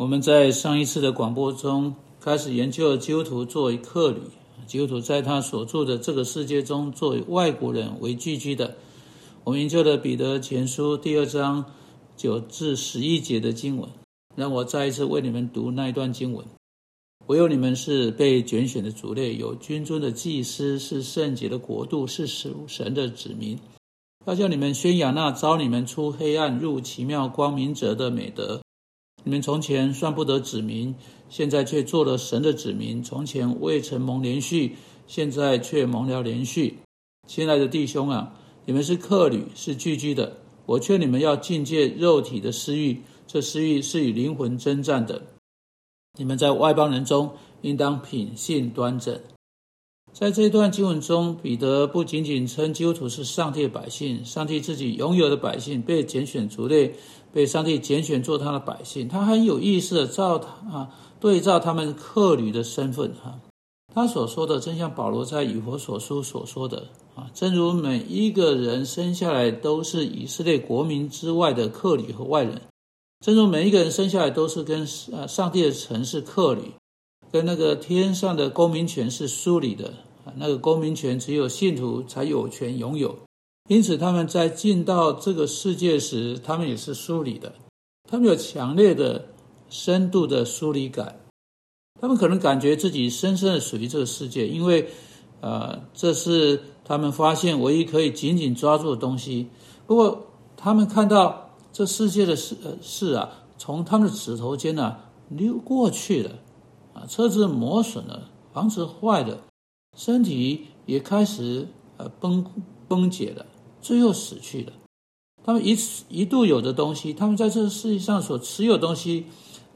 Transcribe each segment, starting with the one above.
我们在上一次的广播中开始研究基督徒作为客旅，基督徒在他所住的这个世界中作为外国人为聚居的。我们研究了彼得前书第二章九至十一节的经文，让我再一次为你们读那一段经文。唯有你们是被拣选的族类，有君尊的祭司，是圣洁的国度，是属神的子民。要叫你们宣扬那招你们出黑暗入奇妙光明者的美德。你们从前算不得子民，现在却做了神的子民；从前未曾蒙连续，现在却蒙了连续。亲爱的弟兄啊，你们是客旅，是聚居的。我劝你们要境界肉体的私欲，这私欲是与灵魂征战的。你们在外邦人中，应当品性端正。在这一段经文中，彼得不仅仅称基督徒是上帝的百姓，上帝自己拥有的百姓，被拣选族类，被上帝拣选做他的百姓。他很有意识的照他啊，对照他们客旅的身份哈。他所说的，正像保罗在以弗所书所说的啊，正如每一个人生下来都是以色列国民之外的客旅和外人。正如每一个人生下来都是跟呃上帝的城是客旅，跟那个天上的公民权是疏离的啊，那个公民权只有信徒才有权拥有，因此他们在进到这个世界时，他们也是疏离的，他们有强烈的、深度的疏离感，他们可能感觉自己深深的属于这个世界，因为，呃，这是他们发现唯一可以紧紧抓住的东西。不过，他们看到。这世界的事呃事啊，从他们的指头间呢溜过去了，啊，车子磨损了，房子坏了，身体也开始呃崩崩解了，最后死去了。他们一一度有的东西，他们在这个世界上所持有东西，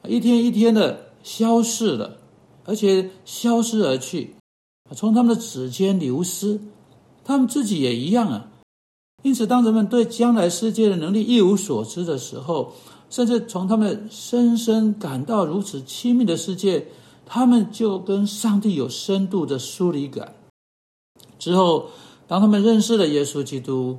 一天一天的消逝了，而且消失而去，从他们的指尖流失，他们自己也一样啊。因此，当人们对将来世界的能力一无所知的时候，甚至从他们深深感到如此亲密的世界，他们就跟上帝有深度的疏离感。之后，当他们认识了耶稣基督，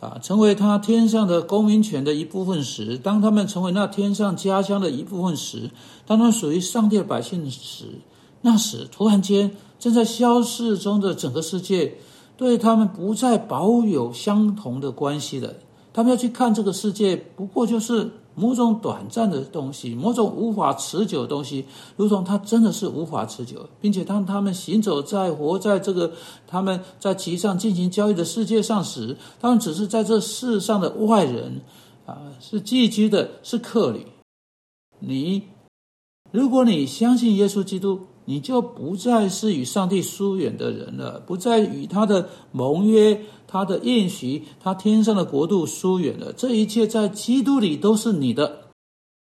啊，成为他天上的公民权的一部分时，当他们成为那天上家乡的一部分时，当他们属于上帝的百姓时，那时突然间正在消逝中的整个世界。对他们不再保有相同的关系了。他们要去看这个世界，不过就是某种短暂的东西，某种无法持久的东西，如同它真的是无法持久，并且当他们行走在活在这个他们在其上进行交易的世界上时，他们只是在这世上的外人啊，是寄居的，是客旅。你，如果你相信耶稣基督。你就不再是与上帝疏远的人了，不再与他的盟约、他的应许、他天上的国度疏远了。这一切在基督里都是你的。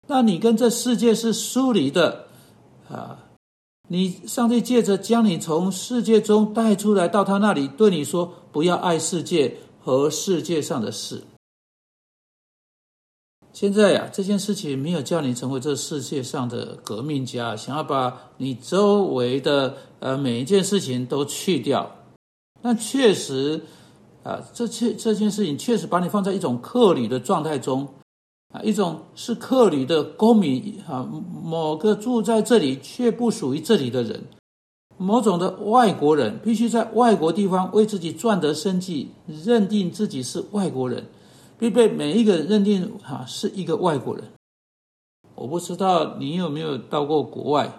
那你跟这世界是疏离的啊！你上帝借着将你从世界中带出来，到他那里对你说：不要爱世界和世界上的事。现在呀，这件事情没有叫你成为这世界上的革命家，想要把你周围的呃每一件事情都去掉。那确实啊，这这这件事情确实把你放在一种客旅的状态中啊，一种是客旅的公民啊，某个住在这里却不属于这里的人，某种的外国人，必须在外国地方为自己赚得生计，认定自己是外国人。必被每一个人认定哈是一个外国人。我不知道你有没有到过国外，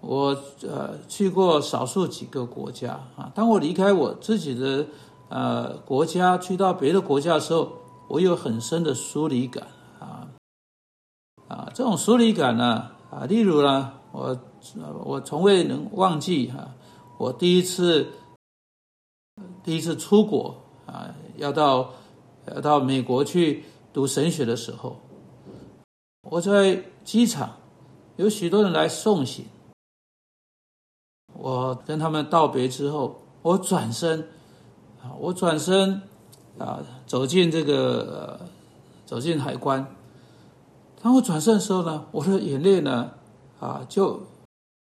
我呃去过少数几个国家啊。当我离开我自己的呃国家，去到别的国家的时候，我有很深的疏离感啊啊，这种疏离感呢啊，例如呢，我我从未能忘记哈，我第一次第一次出国啊，要到。要到美国去读神学的时候，我在机场有许多人来送行。我跟他们道别之后，我转身啊，我转身啊，走进这个走进海关。当我转身的时候呢，我的眼泪呢啊就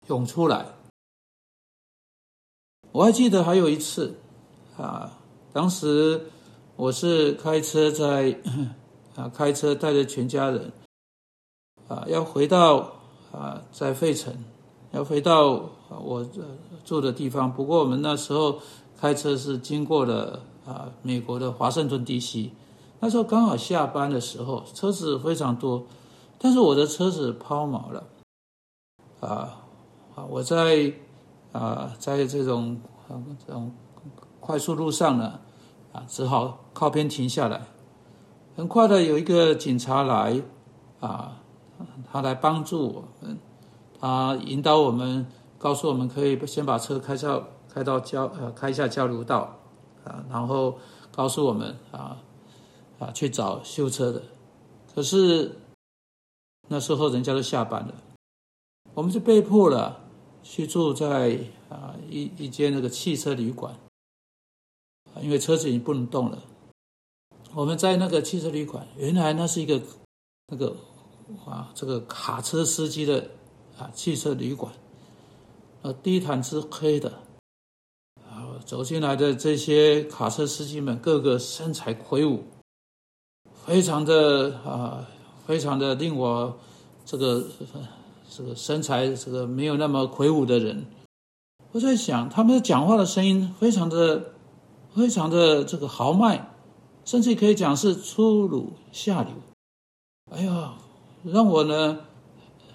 涌出来。我还记得还有一次啊，当时。我是开车在 啊，开车带着全家人啊要回到啊在费城，要回到我住的地方。不过我们那时候开车是经过了啊美国的华盛顿地区，那时候刚好下班的时候，车子非常多，但是我的车子抛锚了，啊啊我在啊在这种这种快速路上呢。只好靠边停下来。很快的，有一个警察来，啊，他来帮助我们，他引导我们，告诉我们可以先把车开到开到交呃开下交流道，啊，然后告诉我们啊啊去找修车的。可是那时候人家都下班了，我们就被迫了去住在啊一一间那个汽车旅馆。因为车子已经不能动了，我们在那个汽车旅馆，原来那是一个那个啊，这个卡车司机的啊汽车旅馆，呃，地毯是黑的，啊，走进来的这些卡车司机们，个个身材魁梧，非常的啊，非常的令我这个这个身材这个没有那么魁梧的人，我在想，他们讲话的声音非常的。非常的这个豪迈，甚至可以讲是粗鲁下流。哎呀，让我呢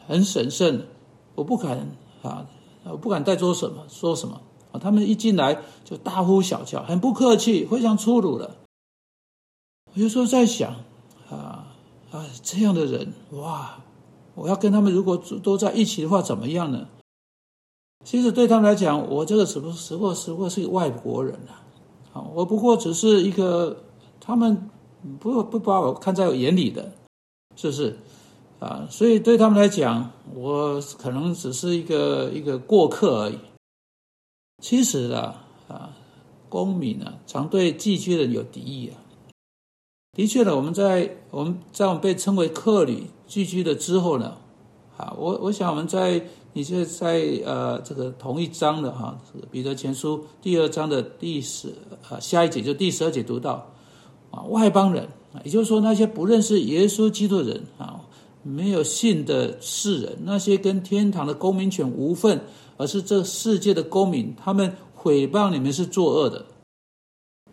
很审慎，我不敢啊，我不敢再说什么说什么啊。他们一进来就大呼小叫，很不客气，非常粗鲁的。我有时候在想啊啊，这样的人哇，我要跟他们如果都在一起的话，怎么样呢？其实对他们来讲，我这个只不时过时过是个外国人啊。啊，我不过只是一个，他们不不把我看在眼里的，是不是？啊，所以对他们来讲，我可能只是一个一个过客而已。其实啊，啊，公民啊，常对寄居人有敌意啊。的确呢，我们在我们在我们被称为客旅寄居的之后呢，啊，我我想我们在。你就在呃这个同一章的哈，这个彼得前书第二章的第十啊下一节就第十二节读到啊外邦人啊，也就是说那些不认识耶稣基督的人啊，没有信的世人，那些跟天堂的公民权无份，而是这世界的公民，他们诽谤你们是作恶的，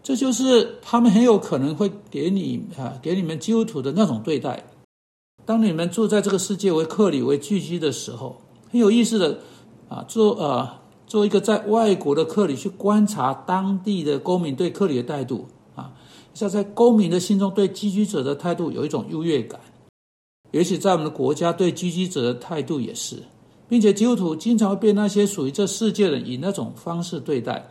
这就是他们很有可能会给你啊给你们基督徒的那种对待。当你们住在这个世界为客旅为聚居的时候。很有意思的，啊，做呃，做一个在外国的客旅去观察当地的公民对客旅的态度，啊，像在公民的心中对寄居者的态度有一种优越感，也许在我们的国家对寄居者的态度也是，并且基督徒经常会被那些属于这世界的以那种方式对待，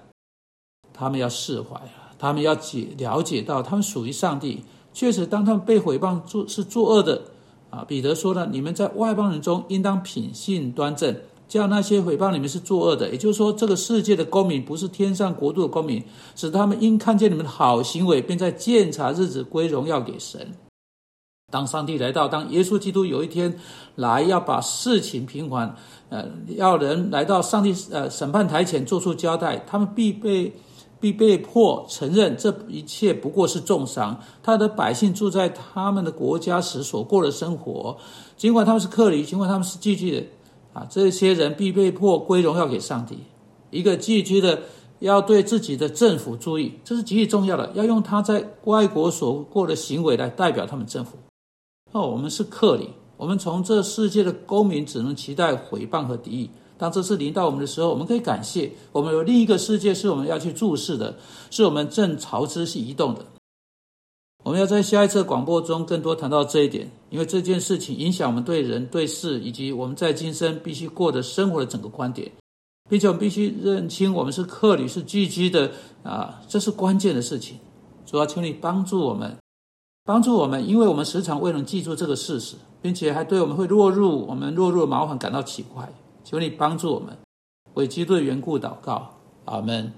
他们要释怀啊，他们要解了解到他们属于上帝，确实当他们被毁谤作是作恶的。啊，彼得说呢，你们在外邦人中应当品性端正，叫那些诽谤你们是作恶的。也就是说，这个世界的公民不是天上国度的公民，使他们因看见你们的好行为，便在鉴察日子归荣耀给神。当上帝来到，当耶稣基督有一天来要把事情平缓，呃，要人来到上帝呃审判台前做出交代，他们必被。必被迫承认这一切不过是重伤。他的百姓住在他们的国家时所过的生活，尽管他们是客旅，尽管他们是寄居的，啊，这些人必被迫归荣耀给上帝。一个寄居的要对自己的政府注意，这是极其重要的，要用他在外国所过的行为来代表他们政府。哦，我们是客旅，我们从这世界的公民只能期待回谤和敌意。当这次临到我们的时候，我们可以感谢我们有另一个世界是我们要去注视的，是我们正朝之是移动的。我们要在下一次广播中更多谈到这一点，因为这件事情影响我们对人、对事以及我们在今生必须过的生活的整个观点，并且我们必须认清我们是客旅、是聚居的啊，这是关键的事情。主要求你帮助我们，帮助我们，因为我们时常未能记住这个事实，并且还对我们会落入我们落入的麻烦感到奇怪。求你帮助我们，为基督的缘故祷告，阿门。